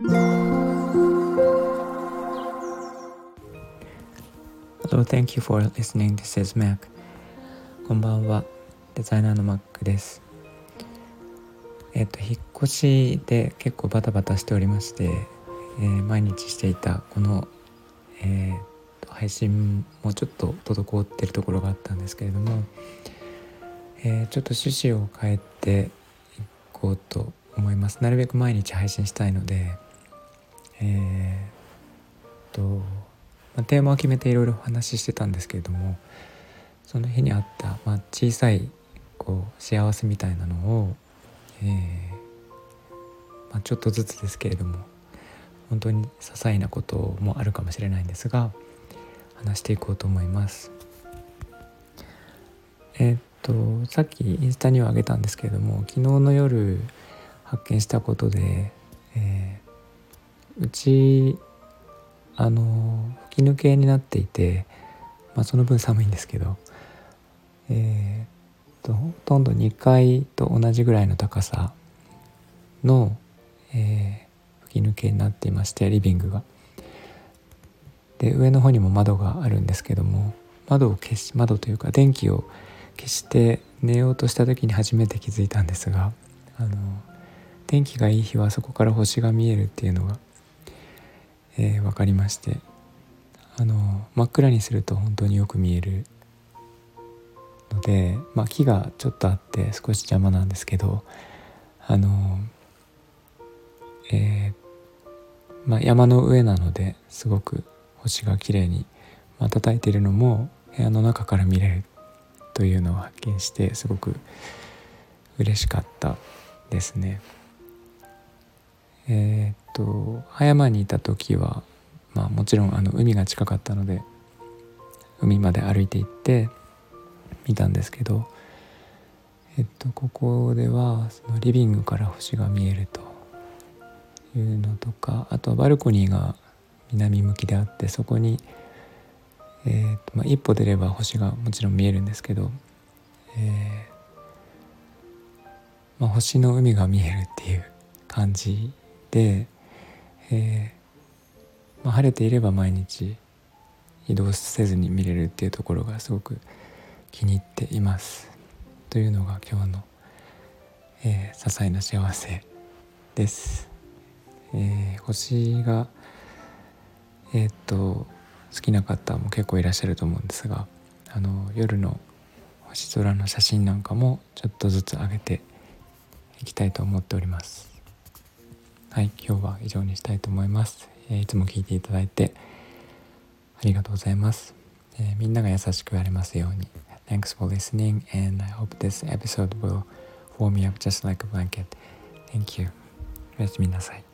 Hello, thank you for listening. This is Mac. こんばんは。デザイナーの Mac です。えっ、と、引っ越しで結構バタバタしておりまして、えー、毎日していたこの、えー、配信もちょっと滞ってるところがあったんですけれども、えー、ちょっと趣旨を変えていこうと思います。なるべく毎日配信したいので、えー、と、まあ、テーマを決めていろいろお話ししてたんですけれどもその日にあった、まあ、小さいこう幸せみたいなのを、えーまあ、ちょっとずつですけれども本当に些細なこともあるかもしれないんですが話していこうと思います。えー、っとさっきインスタにはあげたんですけれども昨日の夜発見したことで、うちあの吹き抜けになっていて、まあ、その分寒いんですけど、えー、とほとんど2階と同じぐらいの高さの、えー、吹き抜けになっていましてリビングが。で上の方にも窓があるんですけども窓を消し窓というか電気を消して寝ようとした時に初めて気づいたんですがあの天気がいい日はそこから星が見えるっていうのが、えー、分かりましてあの真っ暗にすると本当によく見えるので、まあ、木がちょっとあって少し邪魔なんですけどあの、えー、まあ、山の上なのですごく星が綺麗に瞬いているのも部屋の中から見れるというのを発見してすごく嬉しかったですね。えっ、と葉山にいた時は、まあ、もちろんあの海が近かったので海まで歩いて行って見たんですけど、えっと、ここではそのリビングから星が見えるというのとかあとはバルコニーが南向きであってそこにえーとまあ、一歩出れば星がもちろん見えるんですけど、えーまあ、星の海が見えるっていう感じで、えーまあ、晴れていれば毎日移動せずに見れるっていうところがすごく気に入っています。というのが今日の、えー、些細な幸せです。えー、星がえっ、と好きな方も結構いらっしゃると思うんですがあの夜の星空の写真なんかもちょっとずつ上げていきたいと思っておりますはい今日は以上にしたいと思います、え、いつも聞いていただいてありがとうございます、え、みんなが優しくやりますように Thanks for listening and I hope this episode will warm me up just like a blanket Thank you おやすみなさい